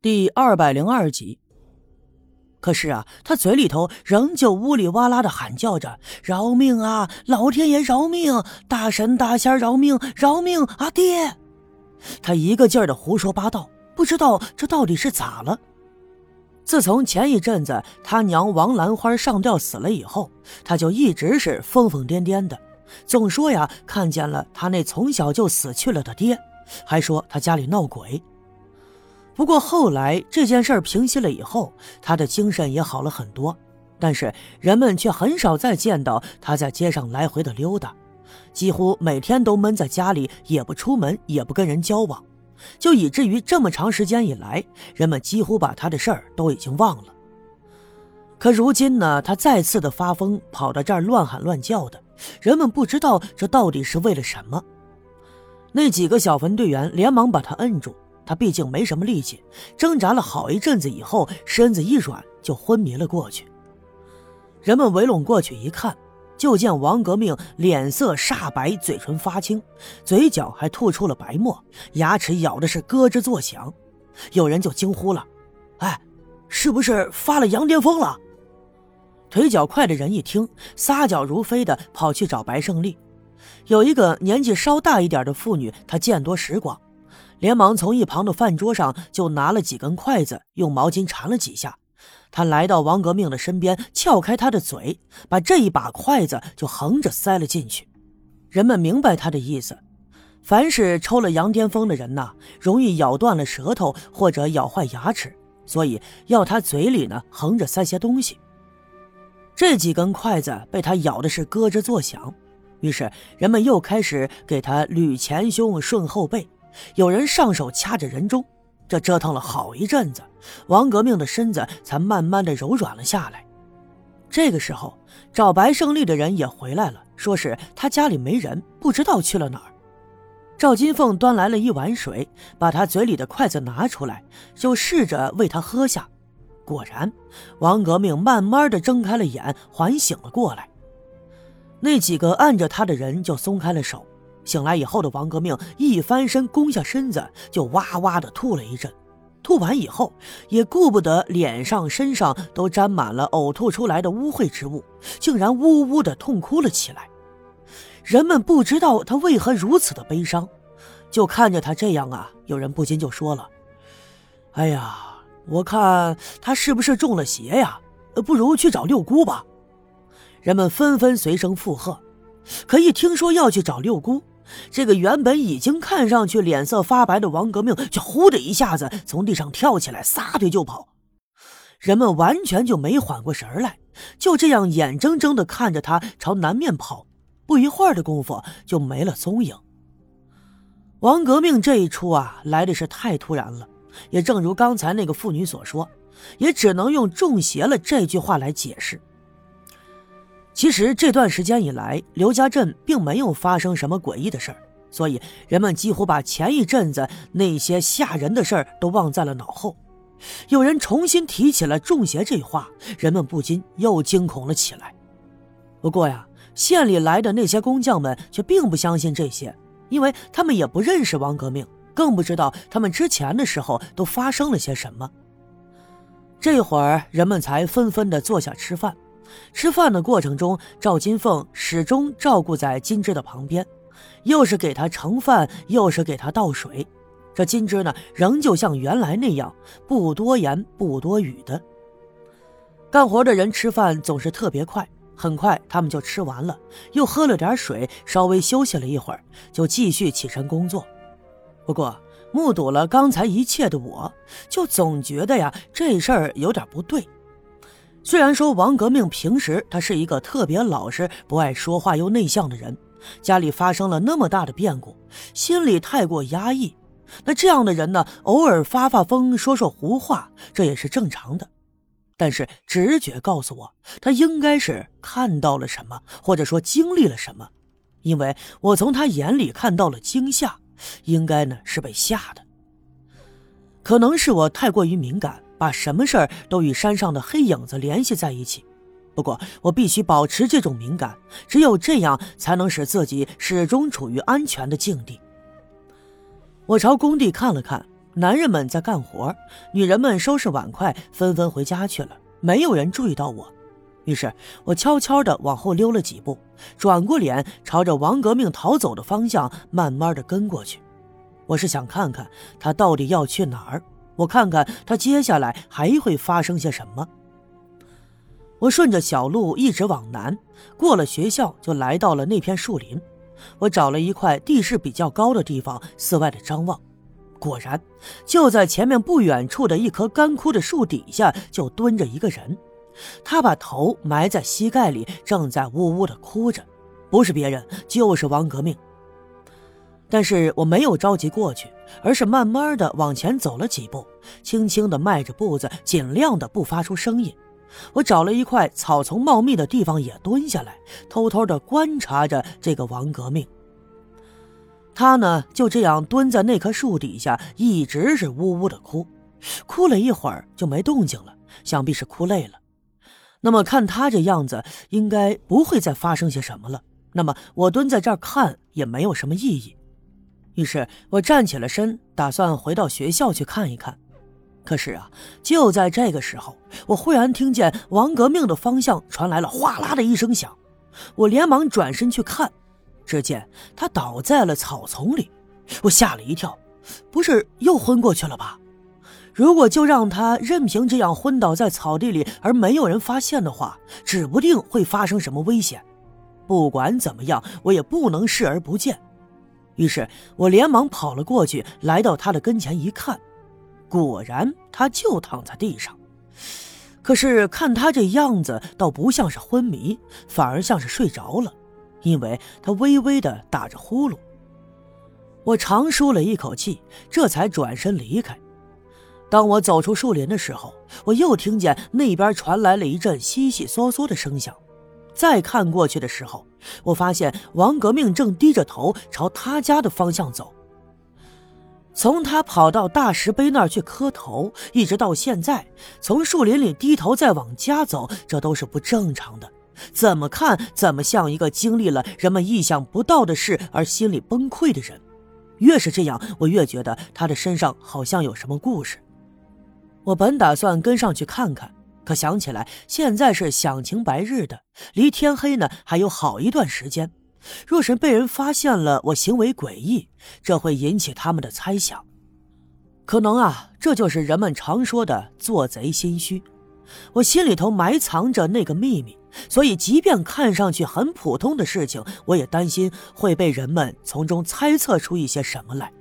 第二百零二集。可是啊，他嘴里头仍旧呜里哇啦的喊叫着：“饶命啊！老天爷饶命！大神大仙饶命！饶命啊！爹！”他一个劲儿的胡说八道，不知道这到底是咋了。自从前一阵子他娘王兰花上吊死了以后，他就一直是疯疯癫癫的，总说呀看见了他那从小就死去了的爹，还说他家里闹鬼。不过后来这件事平息了以后，他的精神也好了很多，但是人们却很少再见到他在街上来回的溜达，几乎每天都闷在家里，也不出门，也不跟人交往，就以至于这么长时间以来，人们几乎把他的事儿都已经忘了。可如今呢，他再次的发疯，跑到这儿乱喊乱叫的，人们不知道这到底是为了什么。那几个小分队员连忙把他摁住。他毕竟没什么力气，挣扎了好一阵子以后，身子一软就昏迷了过去。人们围拢过去一看，就见王革命脸色煞白，嘴唇发青，嘴角还吐出了白沫，牙齿咬的是咯吱作响。有人就惊呼了：“哎，是不是发了羊癫疯了？”腿脚快的人一听，撒脚如飞的跑去找白胜利。有一个年纪稍大一点的妇女，她见多识广。连忙从一旁的饭桌上就拿了几根筷子，用毛巾缠了几下。他来到王革命的身边，撬开他的嘴，把这一把筷子就横着塞了进去。人们明白他的意思：凡是抽了羊癫疯的人呐，容易咬断了舌头或者咬坏牙齿，所以要他嘴里呢横着塞些东西。这几根筷子被他咬的是咯吱作响，于是人们又开始给他捋前胸、顺后背。有人上手掐着人中，这折腾了好一阵子，王革命的身子才慢慢的柔软了下来。这个时候，找白胜利的人也回来了，说是他家里没人，不知道去了哪儿。赵金凤端来了一碗水，把他嘴里的筷子拿出来，就试着喂他喝下。果然，王革命慢慢的睁开了眼，缓醒了过来。那几个按着他的人就松开了手。醒来以后的王革命一翻身，弓下身子就哇哇的吐了一阵，吐完以后也顾不得脸上、身上都沾满了呕吐出来的污秽之物，竟然呜呜的痛哭了起来。人们不知道他为何如此的悲伤，就看着他这样啊，有人不禁就说了：“哎呀，我看他是不是中了邪呀？不如去找六姑吧。”人们纷纷随声附和，可一听说要去找六姑，这个原本已经看上去脸色发白的王革命，却呼的一下子从地上跳起来，撒腿就跑。人们完全就没缓过神来，就这样眼睁睁地看着他朝南面跑。不一会儿的功夫，就没了踪影。王革命这一出啊，来的是太突然了，也正如刚才那个妇女所说，也只能用中邪了这句话来解释。其实这段时间以来，刘家镇并没有发生什么诡异的事儿，所以人们几乎把前一阵子那些吓人的事儿都忘在了脑后。有人重新提起了中邪这话，人们不禁又惊恐了起来。不过呀，县里来的那些工匠们却并不相信这些，因为他们也不认识王革命，更不知道他们之前的时候都发生了些什么。这会儿，人们才纷纷的坐下吃饭。吃饭的过程中，赵金凤始终照顾在金枝的旁边，又是给他盛饭，又是给他倒水。这金枝呢，仍旧像原来那样不多言不多语的。干活的人吃饭总是特别快，很快他们就吃完了，又喝了点水，稍微休息了一会儿，就继续起身工作。不过目睹了刚才一切的我，就总觉得呀，这事儿有点不对。虽然说王革命平时他是一个特别老实、不爱说话又内向的人，家里发生了那么大的变故，心里太过压抑。那这样的人呢，偶尔发发疯、说说胡话，这也是正常的。但是直觉告诉我，他应该是看到了什么，或者说经历了什么，因为我从他眼里看到了惊吓，应该呢是被吓的。可能是我太过于敏感。把什么事儿都与山上的黑影子联系在一起，不过我必须保持这种敏感，只有这样才能使自己始终处于安全的境地。我朝工地看了看，男人们在干活，女人们收拾碗筷，纷纷回家去了，没有人注意到我。于是我悄悄地往后溜了几步，转过脸，朝着王革命逃走的方向慢慢地跟过去。我是想看看他到底要去哪儿，我看看他接下来还会发生些什么。我顺着小路一直往南，过了学校就来到了那片树林。我找了一块地势比较高的地方，四外的张望，果然就在前面不远处的一棵干枯的树底下，就蹲着一个人。他把头埋在膝盖里，正在呜呜的哭着，不是别人，就是王革命。但是我没有着急过去，而是慢慢的往前走了几步，轻轻的迈着步子，尽量的不发出声音。我找了一块草丛茂密的地方，也蹲下来，偷偷的观察着这个王革命。他呢，就这样蹲在那棵树底下，一直是呜呜的哭，哭了一会儿就没动静了，想必是哭累了。那么看他这样子，应该不会再发生些什么了。那么我蹲在这儿看也没有什么意义。于是我站起了身，打算回到学校去看一看。可是啊，就在这个时候，我忽然听见王革命的方向传来了哗啦的一声响。我连忙转身去看，只见他倒在了草丛里。我吓了一跳，不是又昏过去了吧？如果就让他任凭这样昏倒在草地里，而没有人发现的话，指不定会发生什么危险。不管怎么样，我也不能视而不见。于是我连忙跑了过去，来到他的跟前一看，果然他就躺在地上。可是看他这样子，倒不像是昏迷，反而像是睡着了，因为他微微的打着呼噜。我长舒了一口气，这才转身离开。当我走出树林的时候，我又听见那边传来了一阵悉悉嗦嗦的声响。再看过去的时候，我发现王革命正低着头朝他家的方向走。从他跑到大石碑那儿去磕头，一直到现在，从树林里低头再往家走，这都是不正常的。怎么看怎么像一个经历了人们意想不到的事而心里崩溃的人。越是这样，我越觉得他的身上好像有什么故事。我本打算跟上去看看，可想起来现在是响晴白日的，离天黑呢还有好一段时间。若是被人发现了我行为诡异，这会引起他们的猜想。可能啊，这就是人们常说的做贼心虚。我心里头埋藏着那个秘密，所以即便看上去很普通的事情，我也担心会被人们从中猜测出一些什么来。